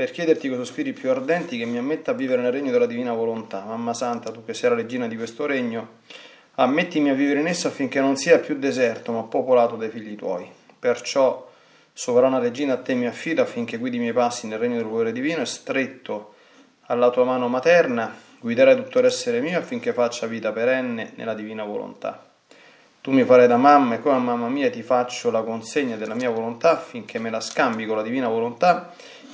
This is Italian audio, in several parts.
per chiederti con sospiri più ardenti che mi ammetta a vivere nel regno della divina volontà. Mamma Santa, tu che sei la regina di questo regno, ammettimi a vivere in esso affinché non sia più deserto, ma popolato dai figli tuoi. Perciò, sovrana regina, a te mi affido affinché guidi i miei passi nel regno del volere divino e stretto alla tua mano materna, guiderai tutto l'essere mio affinché faccia vita perenne nella divina volontà. Tu mi farai da mamma e come mamma mia ti faccio la consegna della mia volontà affinché me la scambi con la divina volontà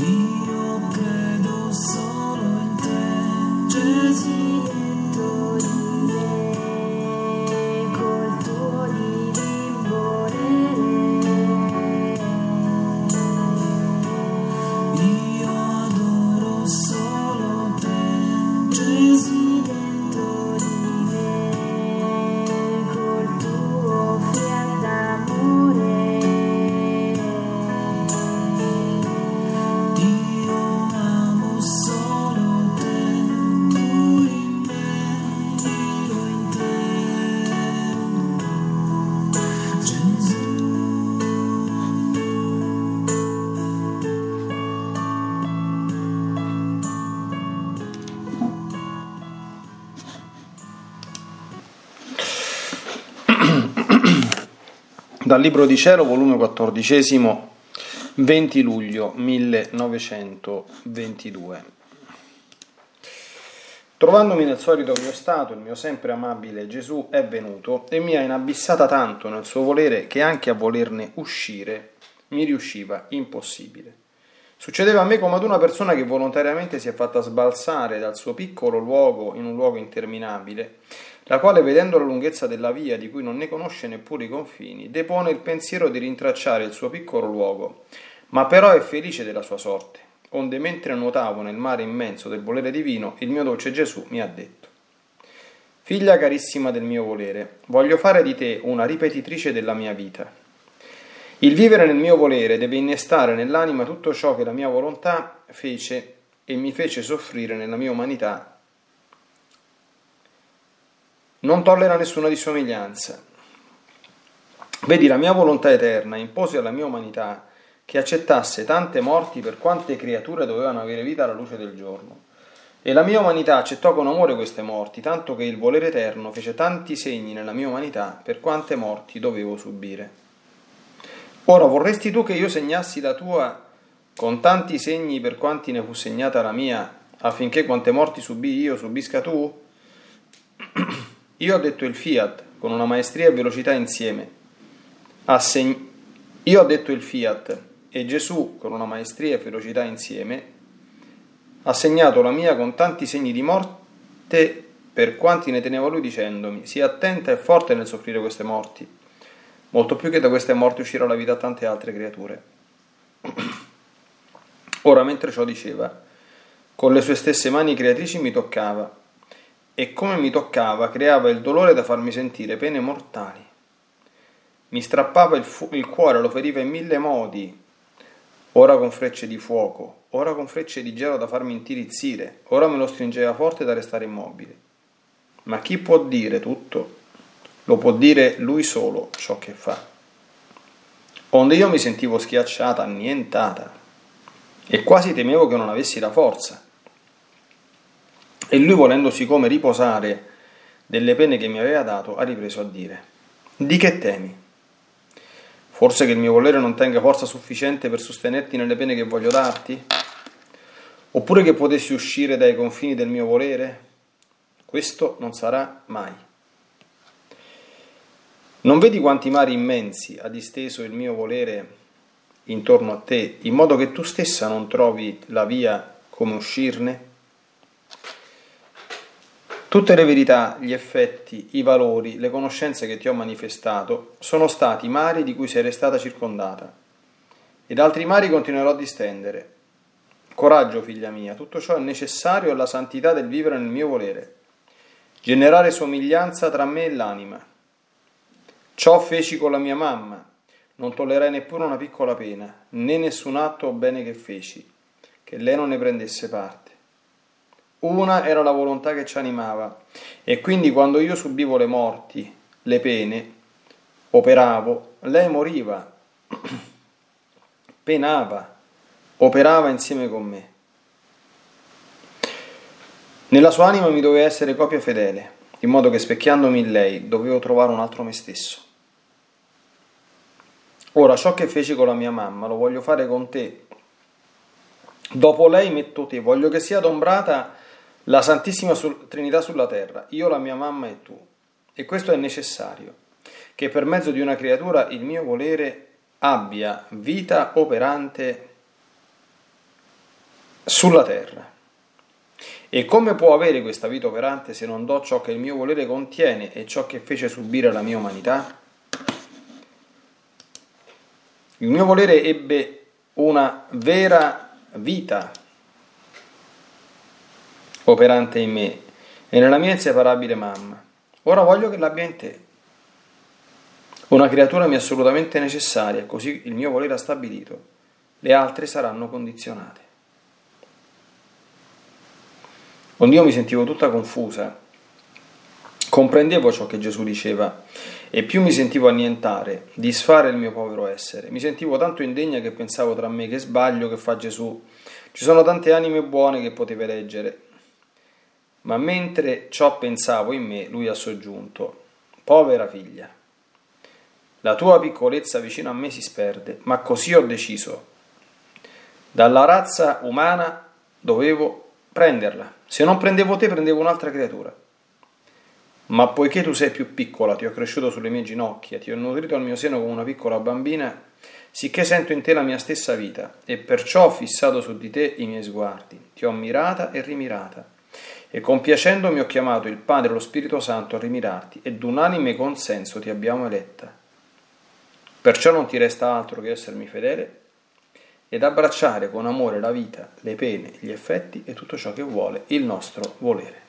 be Dal Libro di Cielo, volume 14, 20 luglio 1922. Trovandomi nel solito mio stato, il mio sempre amabile Gesù è venuto e mi ha inabissata tanto nel suo volere che anche a volerne uscire mi riusciva impossibile. Succedeva a me come ad una persona che volontariamente si è fatta sbalzare dal suo piccolo luogo in un luogo interminabile la quale, vedendo la lunghezza della via di cui non ne conosce neppure i confini, depone il pensiero di rintracciare il suo piccolo luogo, ma però è felice della sua sorte, onde mentre nuotavo nel mare immenso del volere divino, il mio dolce Gesù mi ha detto Figlia carissima del mio volere, voglio fare di te una ripetitrice della mia vita. Il vivere nel mio volere deve innestare nell'anima tutto ciò che la mia volontà fece e mi fece soffrire nella mia umanità non tollera nessuna dissomiglianza. Vedi, la mia volontà eterna impose alla mia umanità che accettasse tante morti per quante creature dovevano avere vita alla luce del giorno. E la mia umanità accettò con amore queste morti, tanto che il volere eterno fece tanti segni nella mia umanità per quante morti dovevo subire. Ora vorresti tu che io segnassi la tua con tanti segni per quanti ne fu segnata la mia, affinché quante morti subì io subisca tu? Io ho detto il fiat con una maestria e velocità insieme. Assegn- io ho detto il fiat e Gesù con una maestria e velocità insieme ha segnato la mia con tanti segni di morte per quanti ne teneva lui dicendomi sii attenta e forte nel soffrire queste morti, molto più che da queste morti uscirà la vita a tante altre creature. Ora, mentre ciò diceva, con le sue stesse mani creatrici mi toccava e come mi toccava creava il dolore da farmi sentire pene mortali. Mi strappava il, fu- il cuore, lo feriva in mille modi, ora con frecce di fuoco, ora con frecce di gelo da farmi intirizzire, ora me lo stringeva forte da restare immobile. Ma chi può dire tutto? Lo può dire lui solo ciò che fa. Onde io mi sentivo schiacciata, annientata, e quasi temevo che non avessi la forza. E lui, volendosi come riposare delle pene che mi aveva dato, ha ripreso a dire: Di che temi? Forse che il mio volere non tenga forza sufficiente per sostenerti nelle pene che voglio darti? Oppure che potessi uscire dai confini del mio volere? Questo non sarà mai. Non vedi quanti mari immensi ha disteso il mio volere intorno a te, in modo che tu stessa non trovi la via come uscirne? Tutte le verità, gli effetti, i valori, le conoscenze che ti ho manifestato sono stati mari di cui sei restata circondata. Ed altri mari continuerò a distendere. Coraggio, figlia mia, tutto ciò è necessario alla santità del vivere nel mio volere. Generare somiglianza tra me e l'anima. Ciò feci con la mia mamma. Non tollerai neppure una piccola pena, né nessun atto o bene che feci, che lei non ne prendesse parte. Una era la volontà che ci animava e quindi quando io subivo le morti, le pene, operavo, lei moriva, penava, operava insieme con me. Nella sua anima mi doveva essere copia fedele, in modo che specchiandomi in lei dovevo trovare un altro me stesso. Ora ciò che feci con la mia mamma lo voglio fare con te. Dopo lei metto te, voglio che sia adombrata la Santissima Trinità sulla terra, io, la mia mamma e tu. E questo è necessario, che per mezzo di una creatura il mio volere abbia vita operante sulla terra. E come può avere questa vita operante se non do ciò che il mio volere contiene e ciò che fece subire la mia umanità? Il mio volere ebbe una vera vita operante in me e nella mia inseparabile mamma. Ora voglio che l'abbia in te. Una creatura mi è assolutamente necessaria, così il mio volere ha stabilito. Le altre saranno condizionate. Io mi sentivo tutta confusa, comprendevo ciò che Gesù diceva e più mi sentivo annientare, disfare il mio povero essere. Mi sentivo tanto indegna che pensavo tra me che sbaglio che fa Gesù. Ci sono tante anime buone che poteva eleggere, ma mentre ciò pensavo in me, lui ha soggiunto, povera figlia, la tua piccolezza vicino a me si sperde, ma così ho deciso. Dalla razza umana dovevo prenderla. Se non prendevo te, prendevo un'altra creatura. Ma poiché tu sei più piccola, ti ho cresciuto sulle mie ginocchia, ti ho nutrito al mio seno come una piccola bambina, sicché sento in te la mia stessa vita, e perciò ho fissato su di te i miei sguardi, ti ho mirata e rimirata e compiacendomi ho chiamato il Padre e lo Spirito Santo a rimirarti, ed unanime consenso ti abbiamo eletta. Perciò non ti resta altro che essermi fedele ed abbracciare con amore la vita, le pene, gli effetti e tutto ciò che vuole il nostro volere.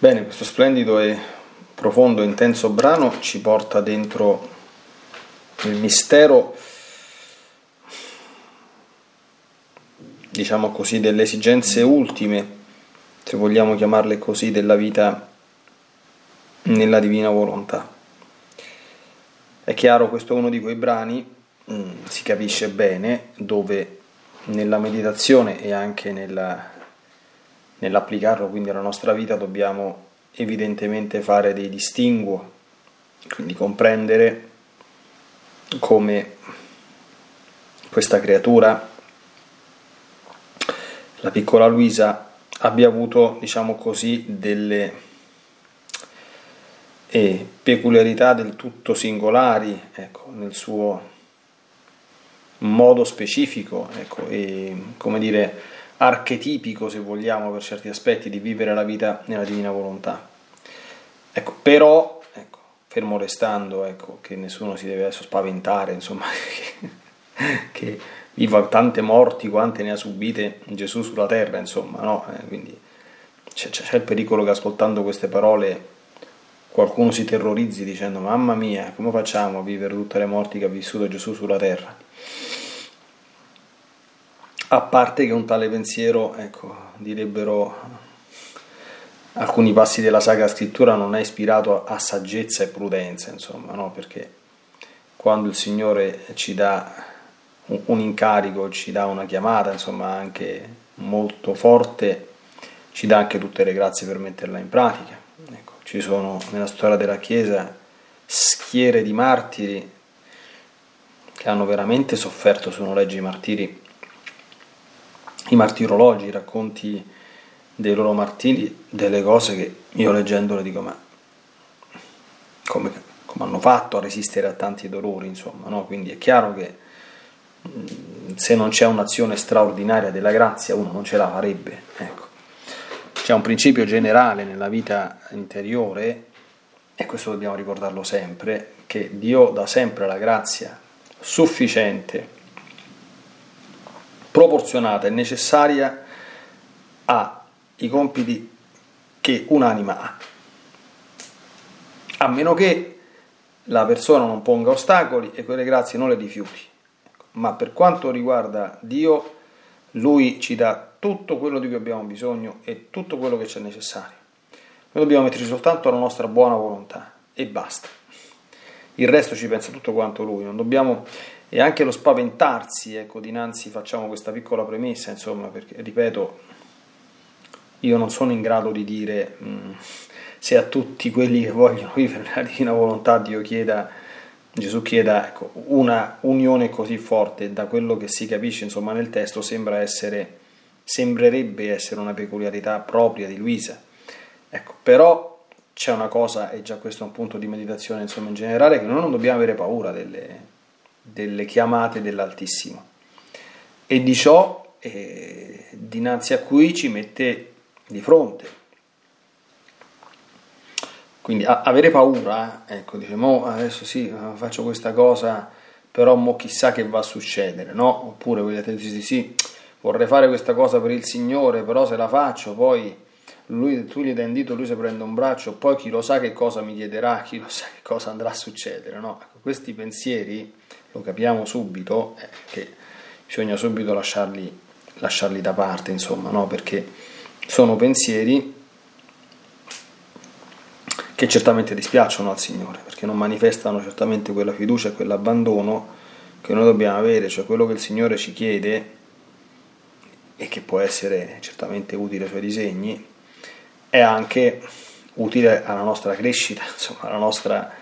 Bene, questo splendido e profondo e intenso brano ci porta dentro il mistero, diciamo così, delle esigenze ultime, se vogliamo chiamarle così, della vita nella divina volontà. È chiaro, questo è uno di quei brani, mm, si capisce bene, dove nella meditazione e anche nella, nell'applicarlo quindi alla nostra vita dobbiamo evidentemente fare dei distinguo, quindi comprendere come questa creatura, la piccola Luisa, abbia avuto, diciamo così, delle eh, peculiarità del tutto singolari ecco, nel suo modo specifico ecco, e come dire archetipico se vogliamo per certi aspetti di vivere la vita nella divina volontà. Ecco, però fermo restando ecco, che nessuno si deve adesso spaventare, insomma, che viva tante morti quante ne ha subite Gesù sulla terra, insomma, no? Eh, quindi c'è, c'è il pericolo che ascoltando queste parole qualcuno si terrorizzi dicendo mamma mia, come facciamo a vivere tutte le morti che ha vissuto Gesù sulla terra? A parte che un tale pensiero, ecco, direbbero alcuni passi della Sacra Scrittura, non è ispirato a saggezza e prudenza, insomma, no? Perché quando il Signore ci dà un incarico, ci dà una chiamata, insomma, anche molto forte, ci dà anche tutte le grazie per metterla in pratica. Ecco, ci sono nella storia della Chiesa schiere di martiri che hanno veramente sofferto, sono leggi i martiri, i martirologi, i racconti dei loro martiri, delle cose che io leggendole dico ma come, come hanno fatto a resistere a tanti dolori, insomma, no? quindi è chiaro che mm, se non c'è un'azione straordinaria della grazia uno non ce la farebbe. Ecco. C'è un principio generale nella vita interiore, e questo dobbiamo ricordarlo sempre, che Dio dà sempre la grazia sufficiente, proporzionata e necessaria ai compiti che un'anima ha. A meno che la persona non ponga ostacoli e quelle grazie non le rifiuti. Ecco, ma per quanto riguarda Dio, Lui ci dà tutto quello di cui abbiamo bisogno e tutto quello che c'è necessario. Noi dobbiamo metterci soltanto la nostra buona volontà e basta. Il resto ci pensa tutto quanto lui, non dobbiamo e anche lo spaventarsi, ecco, dinanzi facciamo questa piccola premessa, insomma, perché ripeto, io non sono in grado di dire mh, mm, se a tutti quelli che vogliono vivere la divina volontà Dio chieda Gesù chieda ecco, una unione così forte, da quello che si capisce insomma, nel testo sembra essere sembrerebbe essere una peculiarità propria di Luisa. Ecco, però c'è una cosa, e già questo è un punto di meditazione insomma in generale, che noi non dobbiamo avere paura delle, delle chiamate dell'Altissimo. E di ciò, eh, dinanzi a cui ci mette di fronte. Quindi a, avere paura, ecco, dice, mo adesso sì, faccio questa cosa, però mo chissà che va a succedere, no? Oppure vedete, dici sì, vorrei fare questa cosa per il Signore, però se la faccio poi lui, tu gli dai un dito, lui si prende un braccio, poi chi lo sa che cosa mi chiederà, chi lo sa che cosa andrà a succedere. No? Ecco, questi pensieri, lo capiamo subito, eh, che bisogna subito lasciarli, lasciarli da parte, insomma, no? perché sono pensieri che certamente dispiacciono al Signore, perché non manifestano certamente quella fiducia e quell'abbandono che noi dobbiamo avere, cioè quello che il Signore ci chiede e che può essere certamente utile ai suoi disegni, è anche utile alla nostra crescita, insomma, alla nostra,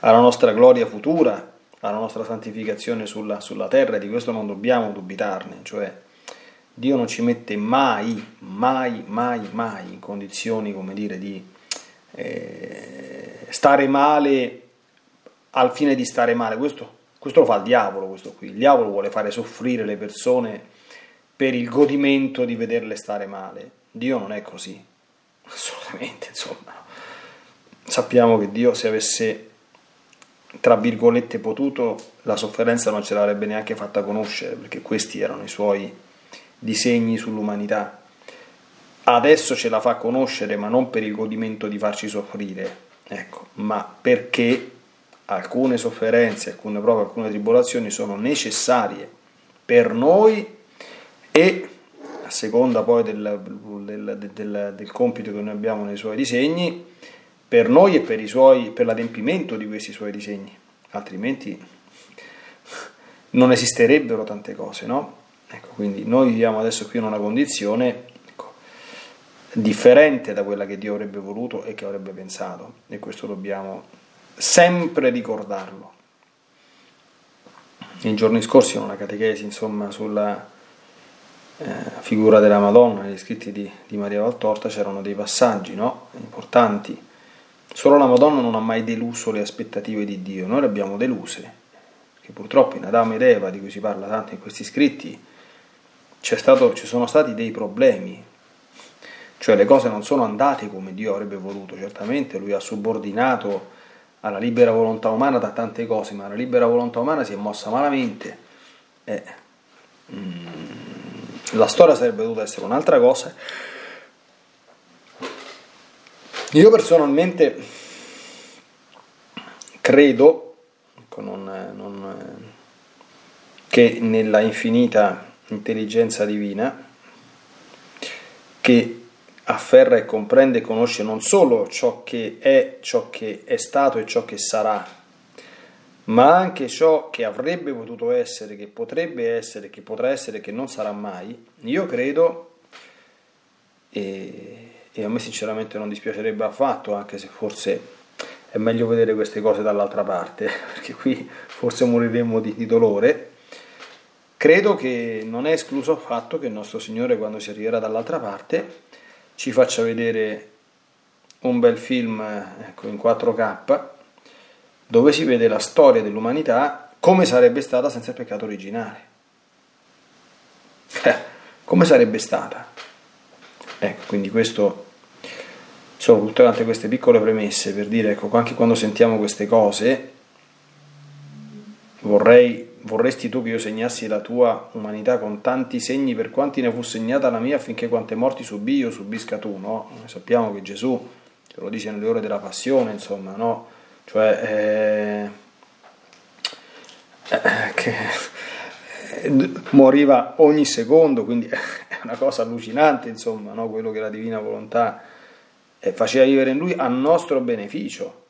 alla nostra gloria futura, alla nostra santificazione sulla, sulla terra, e di questo non dobbiamo dubitarne, cioè Dio non ci mette mai, mai, mai, mai in condizioni, come dire, di eh, stare male al fine di stare male, questo, questo lo fa il diavolo, questo qui, il diavolo vuole fare soffrire le persone per il godimento di vederle stare male. Dio non è così, assolutamente, insomma. Sappiamo che Dio se avesse, tra virgolette, potuto, la sofferenza non ce l'avrebbe neanche fatta conoscere, perché questi erano i suoi disegni sull'umanità. Adesso ce la fa conoscere, ma non per il godimento di farci soffrire, ecco, ma perché alcune sofferenze, alcune prove, alcune tribolazioni sono necessarie per noi e a seconda poi del, del, del, del, compito che noi abbiamo nei suoi disegni, per noi e per, suoi, per l'adempimento di questi suoi disegni, altrimenti non esisterebbero tante cose, no? Ecco, quindi noi viviamo adesso qui in una condizione ecco, differente da quella che Dio avrebbe voluto e che avrebbe pensato, e questo dobbiamo sempre ricordarlo. Nei giorni scorsi in una catechesi, insomma, sulla eh, figura della Madonna, negli scritti di, di, Maria Valtorta c'erano dei passaggi no? importanti. Solo la Madonna non ha mai deluso le aspettative di Dio, noi le abbiamo deluse, perché purtroppo in Adamo ed Eva, di cui si parla tanto in questi scritti, stato, ci sono stati dei problemi, cioè le cose non sono andate come Dio avrebbe voluto, certamente lui ha subordinato alla libera volontà umana da tante cose, ma la libera volontà umana si è mossa malamente. Eh, mm, la storia sarebbe dovuta essere un'altra cosa. Io personalmente credo ecco, non, non, che nella infinita intelligenza divina che afferra e comprende e conosce non solo ciò che è, ciò che è stato e ciò che sarà, ma anche ciò che avrebbe potuto essere, che potrebbe essere, che potrà essere, che non sarà mai, io credo, e, e a me sinceramente non dispiacerebbe affatto, anche se forse è meglio vedere queste cose dall'altra parte, perché qui forse moriremmo di, di dolore, credo che non è escluso affatto che il nostro Signore quando si arriverà dall'altra parte ci faccia vedere un bel film ecco, in 4K dove si vede la storia dell'umanità come sarebbe stata senza il peccato originale. Eh, come sarebbe stata? Ecco, quindi questo sono tutte queste piccole premesse per dire, ecco, anche quando sentiamo queste cose, vorrei vorresti tu che io segnassi la tua umanità con tanti segni per quanti ne fu segnata la mia affinché quante morti subì io subisca tu, no? Noi sappiamo che Gesù, te lo dice nelle ore della passione, insomma, no? Cioè, eh, eh, che eh, moriva ogni secondo, quindi è una cosa allucinante, insomma, no? quello che la divina volontà eh, faceva vivere in lui a nostro beneficio.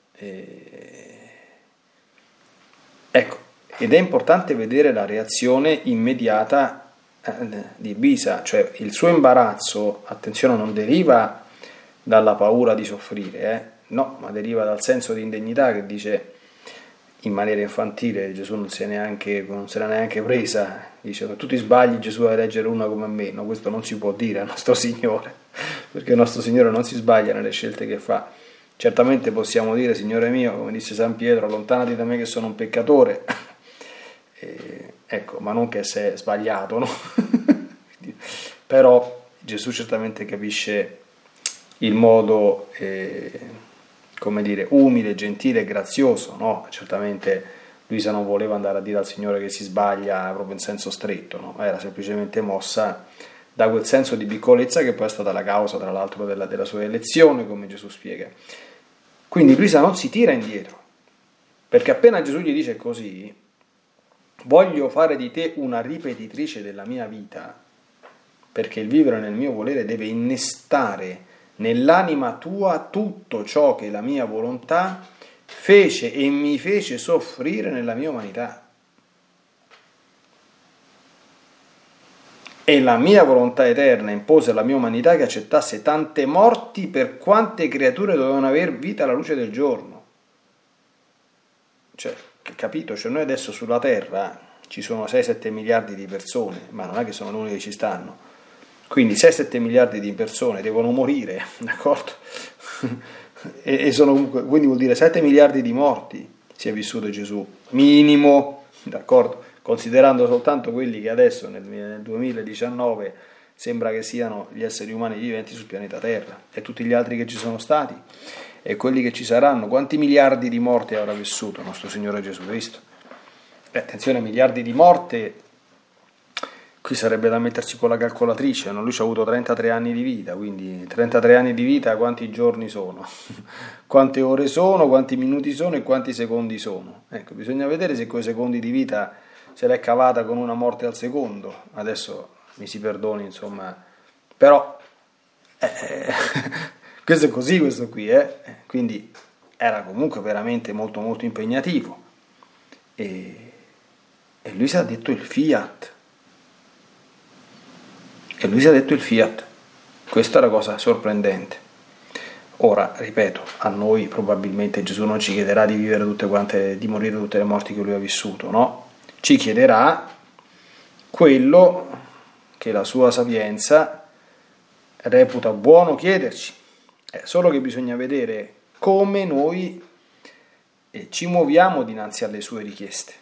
Ecco, ed è importante vedere la reazione immediata eh, di Bisa, cioè il suo imbarazzo, attenzione, non deriva dalla paura di soffrire, eh? no, ma deriva dal senso di indegnità che dice in maniera infantile, Gesù non se, neanche, non se l'ha neanche presa, dice se tu ti sbagli Gesù deve leggere una come me, no, questo non si può dire al nostro Signore, perché il nostro Signore non si sbaglia nelle scelte che fa. Certamente possiamo dire, Signore mio, come disse San Pietro, allontanati da me che sono un peccatore, ecco, ma non che se è sbagliato, no? però Gesù certamente capisce il modo, eh, come dire, umile, gentile grazioso, no? Certamente Luisa non voleva andare a dire al Signore che si sbaglia proprio in senso stretto, no? Era semplicemente mossa da quel senso di piccolezza che poi è stata la causa, tra l'altro, della, della sua elezione, come Gesù spiega. Quindi Luisa non si tira indietro, perché appena Gesù gli dice così, Voglio fare di te una ripetitrice della mia vita, perché il vivere nel mio volere deve innestare nell'anima tua tutto ciò che la mia volontà fece e mi fece soffrire nella mia umanità. E la mia volontà eterna impose alla mia umanità che accettasse tante morti per quante creature dovevano aver vita alla luce del giorno. Cioè, capito? Cioè noi adesso sulla Terra ci sono 6-7 miliardi di persone, ma non è che sono le uniche che ci stanno. Quindi 6-7 miliardi di persone devono morire, d'accordo? e, e sono comunque, quindi vuol dire 7 miliardi di morti si è vissuto Gesù, minimo, d'accordo? Considerando soltanto quelli che adesso nel, nel 2019 sembra che siano gli esseri umani viventi sul pianeta Terra e tutti gli altri che ci sono stati e quelli che ci saranno, quanti miliardi di morti avrà vissuto nostro Signore Gesù Cristo? Beh, attenzione, miliardi di morti, qui sarebbe da mettersi con la calcolatrice, no? lui ci ha avuto 33 anni di vita, quindi 33 anni di vita quanti giorni sono, quante ore sono, quanti minuti sono e quanti secondi sono. Ecco, bisogna vedere se quei secondi di vita se l'è cavata con una morte al secondo, adesso mi si perdoni insomma, però... Eh, questo è così questo qui, eh? quindi era comunque veramente molto molto impegnativo. E, e lui si è detto il fiat. E lui si è detto il fiat. Questa è la cosa sorprendente. Ora ripeto a noi probabilmente Gesù non ci chiederà di vivere tutte quante di morire tutte le morti che lui ha vissuto no? Ci chiederà quello che la sua sapienza reputa buono chiederci è solo che bisogna vedere come noi eh, ci muoviamo dinanzi alle sue richieste.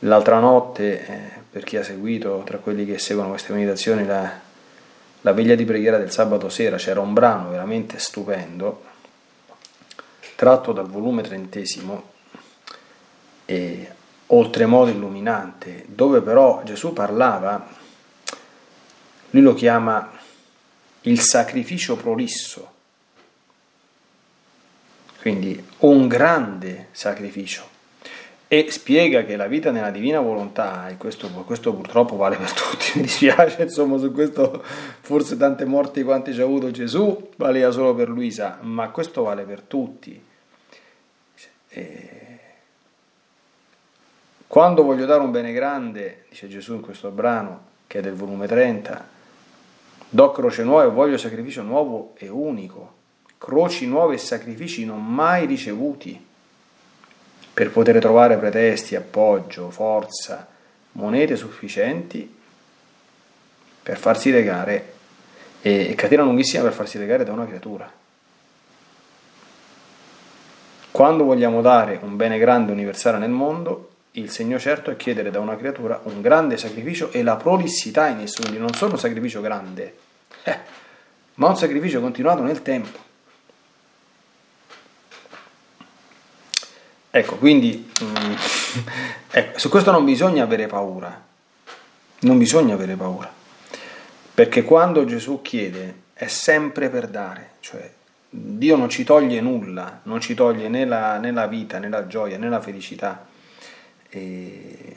L'altra notte, eh, per chi ha seguito, tra quelli che seguono queste meditazioni, la, la veglia di preghiera del sabato sera, c'era un brano veramente stupendo, tratto dal volume trentesimo, e oltremodo illuminante, dove però Gesù parlava, lui lo chiama il sacrificio prolisso, quindi un grande sacrificio e spiega che la vita nella divina volontà, e questo, questo, purtroppo vale per tutti, mi dispiace, insomma su questo forse tante morti quante ci ha avuto Gesù, valeva solo per Luisa, ma questo vale per tutti. E... Quando voglio dare un bene grande, dice Gesù in questo brano, che è del volume 30, do croce nuova e voglio sacrificio nuovo e unico, croci nuove e sacrifici non mai ricevuti per poter trovare pretesti, appoggio, forza, monete sufficienti per farsi legare e, catena lunghissima per farsi legare da una creatura. Quando vogliamo dare un bene grande universale nel mondo, il segno certo è chiedere da una creatura un grande sacrificio e la prolissità in esso, quindi non solo un sacrificio grande, eh, ma un sacrificio continuato nel tempo. Ecco, quindi mm, ecco, su questo non bisogna avere paura, non bisogna avere paura, perché quando Gesù chiede è sempre per dare, cioè Dio non ci toglie nulla, non ci toglie né la, né la vita, né la gioia, né la felicità. E,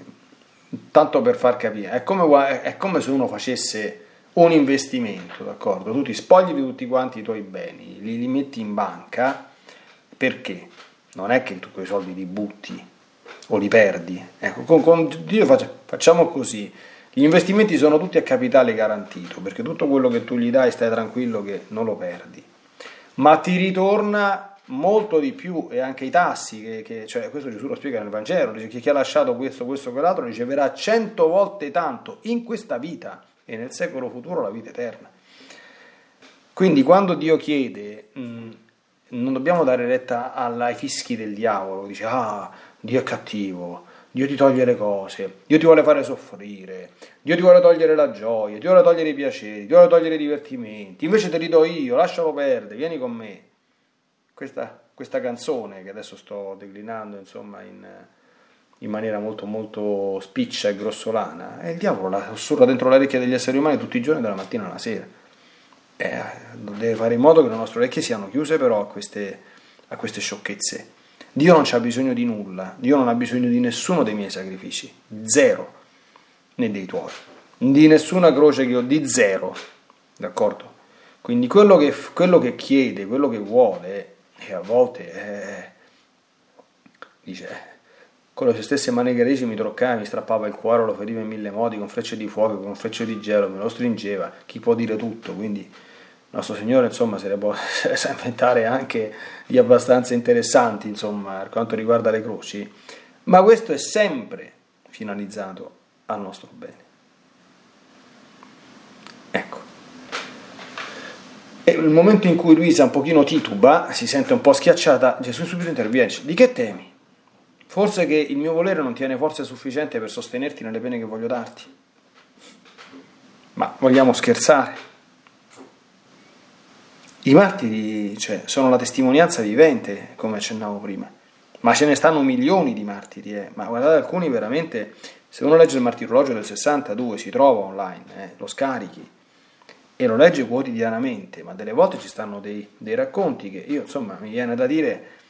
tanto per far capire, è come, è come se uno facesse un investimento, d'accordo? Tu ti spogli di tutti quanti i tuoi beni, li, li metti in banca, perché? non è che tu quei soldi li butti o li perdi. Ecco, con, con Dio facciamo così. Gli investimenti sono tutti a capitale garantito, perché tutto quello che tu gli dai stai tranquillo che non lo perdi. Ma ti ritorna molto di più e anche i tassi, che, che, cioè, questo Gesù lo spiega nel Vangelo, dice che chi ha lasciato questo, questo, quell'altro riceverà cento volte tanto in questa vita e nel secolo futuro la vita eterna. Quindi quando Dio chiede non dobbiamo dare retta ai fischi del diavolo, dice ah, Dio è cattivo, Dio ti toglie le cose, Dio ti vuole fare soffrire, Dio ti vuole togliere la gioia, Dio vuole togliere i piaceri, Dio vuole togliere i divertimenti, invece te li do io, lascialo perdere, vieni con me. Questa, questa canzone che adesso sto declinando insomma in, in maniera molto molto spiccia e grossolana, e il diavolo la sussurra dentro l'orecchia degli esseri umani tutti i giorni dalla mattina alla sera. Eh, deve fare in modo che le nostre orecchie siano chiuse però a queste, a queste sciocchezze. Dio non ha bisogno di nulla, Dio non ha bisogno di nessuno dei miei sacrifici, zero, né dei tuoi, di nessuna croce che ho, di zero, d'accordo? Quindi quello che, quello che chiede, quello che vuole, e a volte eh, dice, con le sue stesse mani greci mi troccava, mi strappava il cuore, lo feriva in mille modi, con frecce di fuoco, con frecce di gelo, me lo stringeva, chi può dire tutto, quindi nostro Signore insomma se ne può sa inventare anche di abbastanza interessanti insomma per quanto riguarda le croci, ma questo è sempre finalizzato al nostro bene. Ecco. E nel momento in cui Luisa un pochino tituba, si sente un po' schiacciata, Gesù subito interviene, di che temi? Forse che il mio volere non tiene forza sufficiente per sostenerti nelle pene che voglio darti. Ma vogliamo scherzare? I martiri cioè, sono la testimonianza vivente, come accennavo prima, ma ce ne stanno milioni di martiri, eh. ma guardate alcuni veramente, se uno legge il martirologio del 62 si trova online, eh, lo scarichi e lo legge quotidianamente, ma delle volte ci stanno dei, dei racconti che io insomma mi viene da dire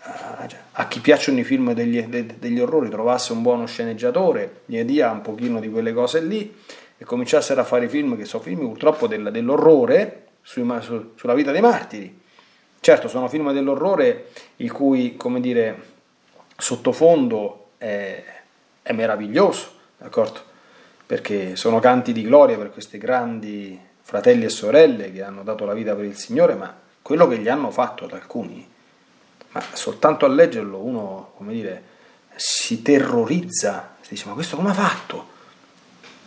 a, cioè, a chi piacciono i film degli, de, degli orrori trovasse un buono sceneggiatore, gli dia un pochino di quelle cose lì e cominciassero a fare film che sono film purtroppo del, dell'orrore sui, su, sulla vita dei martiri. Certo, sono film dell'orrore il cui, come dire, sottofondo è, è meraviglioso, d'accordo? Perché sono canti di gloria per questi grandi fratelli e sorelle che hanno dato la vita per il Signore, ma quello che gli hanno fatto ad alcuni, ma soltanto a leggerlo uno, come dire, si terrorizza, si dice ma questo come ha fatto?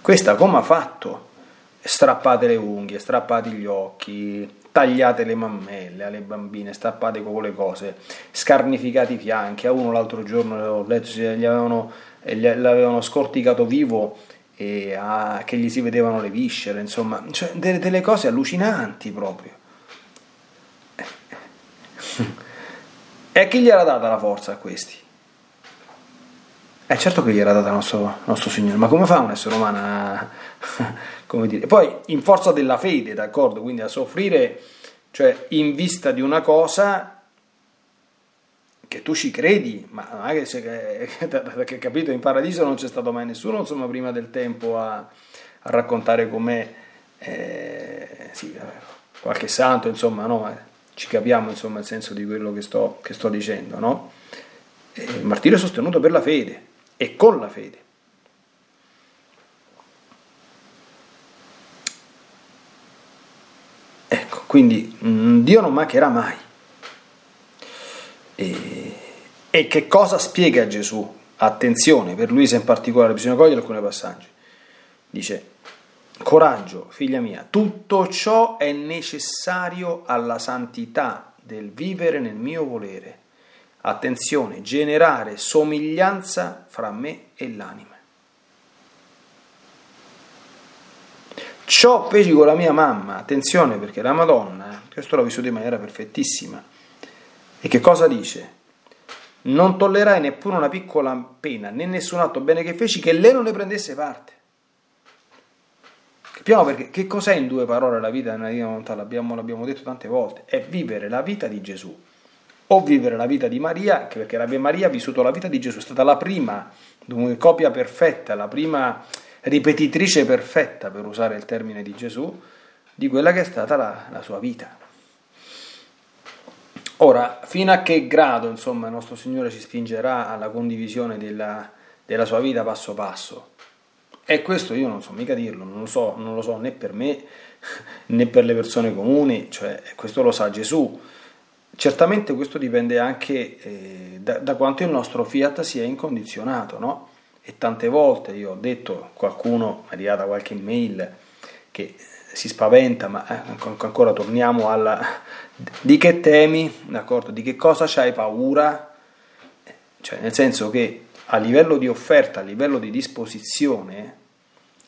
Questa come ha fatto? strappate le unghie, strappate gli occhi, tagliate le mammelle alle bambine, strappate con le cose, scarnificate i fianchi. A uno l'altro giorno gli avevano, l'avevano scorticato vivo e a, che gli si vedevano le viscere, insomma, cioè, delle, delle cose allucinanti proprio. E chi gli era data la forza a questi? È certo che gli era data il nostro, nostro Signore, ma come fa un essere umano a, come dire? Poi in forza della fede, d'accordo? Quindi a soffrire, cioè in vista di una cosa che tu ci credi, ma non è che, se, che capito in paradiso non c'è stato mai nessuno, insomma, prima del tempo a, a raccontare com'è, eh, sì, qualche santo, insomma, no, ci capiamo insomma il senso di quello che sto, che sto dicendo, no? il martirio è sostenuto per la fede e con la fede. Ecco, quindi mm, Dio non mancherà mai. E, e che cosa spiega Gesù? Attenzione, per Luisa in particolare bisogna cogliere alcuni passaggi. Dice, coraggio, figlia mia, tutto ciò è necessario alla santità del vivere nel mio volere attenzione, generare somiglianza fra me e l'anima. Ciò feci con la mia mamma, attenzione perché la Madonna, eh, questo l'ho vissuto in maniera perfettissima. E che cosa dice? Non tollerai neppure una piccola pena, né nessun atto bene che feci, che lei non ne prendesse parte. Capiamo perché, che cos'è in due parole la vita nella divina volontà? L'abbiamo, l'abbiamo detto tante volte, è vivere la vita di Gesù o vivere la vita di Maria, perché la Maria ha vissuto la vita di Gesù, è stata la prima copia perfetta, la prima ripetitrice perfetta, per usare il termine di Gesù, di quella che è stata la, la sua vita. Ora, fino a che grado insomma, il nostro Signore ci spingerà alla condivisione della, della sua vita passo passo? E questo io non so mica dirlo, non lo so, non lo so né per me né per le persone comuni, cioè questo lo sa Gesù. Certamente questo dipende anche eh, da, da, quanto il nostro fiat sia incondizionato, no? E tante volte io ho detto, qualcuno mi è arrivata qualche mail che si spaventa, ma eh, ancora torniamo alla... di che temi, d'accordo? Di che cosa c'hai paura? Cioè, nel senso che a livello di offerta, a livello di disposizione,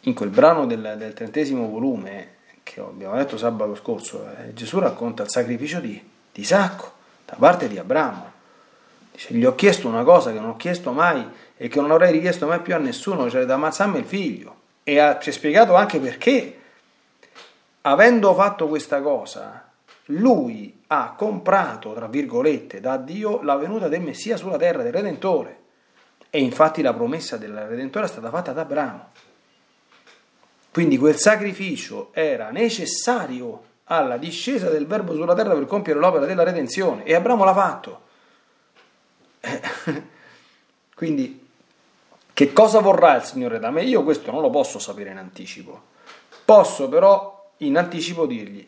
in quel brano del, del trentesimo volume che abbiamo letto sabato scorso, eh, Gesù racconta il sacrificio di di Isacco da parte di Abramo. Dice, gli ho chiesto una cosa che non ho chiesto mai e che non avrei richiesto mai più a nessuno, cioè da ammazzarmi il figlio. E ha, ci ha spiegato anche perché, avendo fatto questa cosa, lui ha comprato, tra virgolette, da Dio la venuta del Messia sulla terra, del Redentore. E infatti la promessa del Redentore è stata fatta ad Abramo. Quindi quel sacrificio era necessario alla discesa del Verbo sulla terra per compiere l'opera della redenzione e Abramo l'ha fatto. Quindi, che cosa vorrà il Signore da me? Io questo non lo posso sapere in anticipo. Posso però in anticipo dirgli,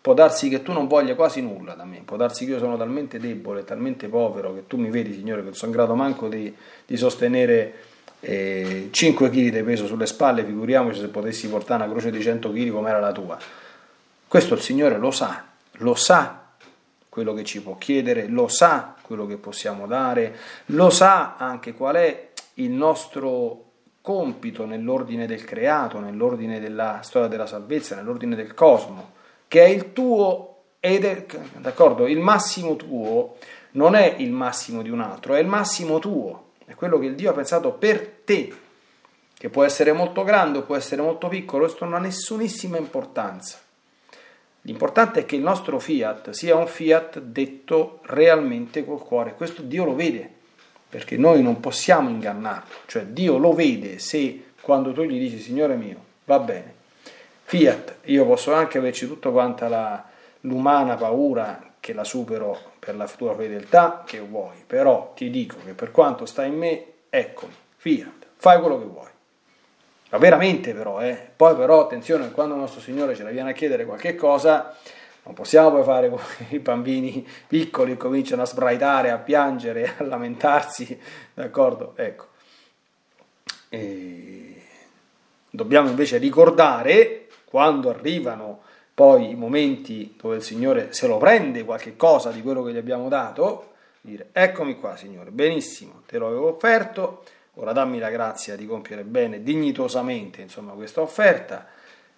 può darsi che tu non voglia quasi nulla da me, può darsi che io sono talmente debole, talmente povero, che tu mi vedi, Signore, che non sono in grado manco di, di sostenere eh, 5 kg di peso sulle spalle, figuriamoci se potessi portare una croce di 100 kg come era la tua. Questo il Signore lo sa, lo sa quello che ci può chiedere, lo sa quello che possiamo dare, lo sa anche qual è il nostro compito nell'ordine del creato, nell'ordine della storia della salvezza, nell'ordine del cosmo, che è il tuo ed è, d'accordo, il massimo tuo non è il massimo di un altro, è il massimo tuo, è quello che il Dio ha pensato per te, che può essere molto grande o può essere molto piccolo, questo non ha nessunissima importanza. L'importante è che il nostro fiat sia un fiat detto realmente col cuore. Questo Dio lo vede, perché noi non possiamo ingannarlo. Cioè Dio lo vede se quando tu gli dici Signore mio, va bene, fiat, io posso anche averci tutta quanta la, l'umana paura che la supero per la tua fedeltà che vuoi, però ti dico che per quanto sta in me, eccomi, fiat, fai quello che vuoi. Ma veramente però, eh. Poi però attenzione, quando il nostro Signore ce la viene a chiedere qualche cosa, non possiamo poi fare come i bambini piccoli cominciano a sbraitare, a piangere, a lamentarsi, d'accordo? Ecco. E dobbiamo invece ricordare, quando arrivano poi i momenti dove il Signore se lo prende qualche cosa di quello che gli abbiamo dato, dire eccomi qua Signore, benissimo, te lo avevo offerto, Ora dammi la grazia di compiere bene, dignitosamente, insomma, questa offerta,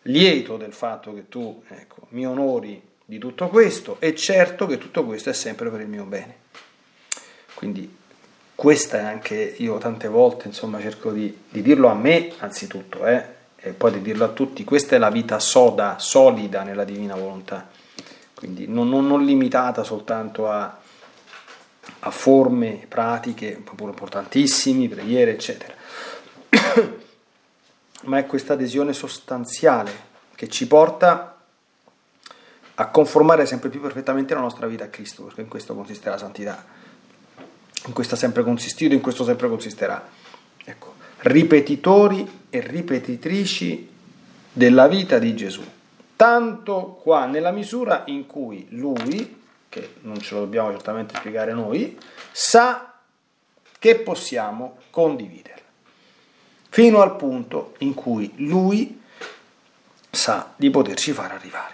lieto del fatto che tu ecco, mi onori di tutto questo e certo che tutto questo è sempre per il mio bene. Quindi questa è anche, io tante volte insomma cerco di, di dirlo a me anzitutto, eh, e poi di dirlo a tutti, questa è la vita soda, solida nella divina volontà, quindi non, non, non limitata soltanto a, a forme pratiche, pure importantissime, preghiere, eccetera, ma è questa adesione sostanziale che ci porta a conformare sempre più perfettamente la nostra vita a Cristo, perché in questo consiste la santità, in questo ha sempre consistito, in questo sempre consisterà. Ecco, ripetitori e ripetitrici della vita di Gesù, tanto qua nella misura in cui lui, che non ce lo dobbiamo certamente spiegare noi, sa che possiamo condividerla, fino al punto in cui lui sa di poterci far arrivare.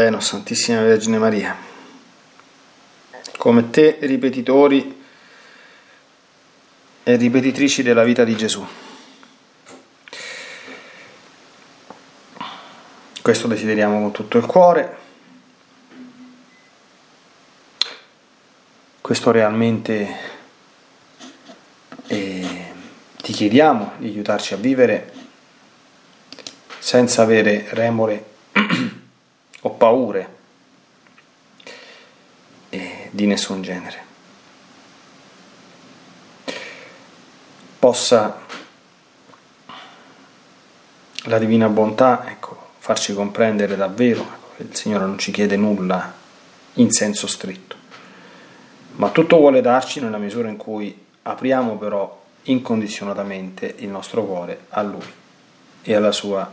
Bene, Santissima Vergine Maria, come te ripetitori e ripetitrici della vita di Gesù. Questo desideriamo con tutto il cuore. Questo realmente eh, ti chiediamo di aiutarci a vivere senza avere remore paure eh, di nessun genere. Possa la divina bontà ecco, farci comprendere davvero ecco, che il Signore non ci chiede nulla in senso stretto, ma tutto vuole darci nella misura in cui apriamo però incondizionatamente il nostro cuore a Lui e alla sua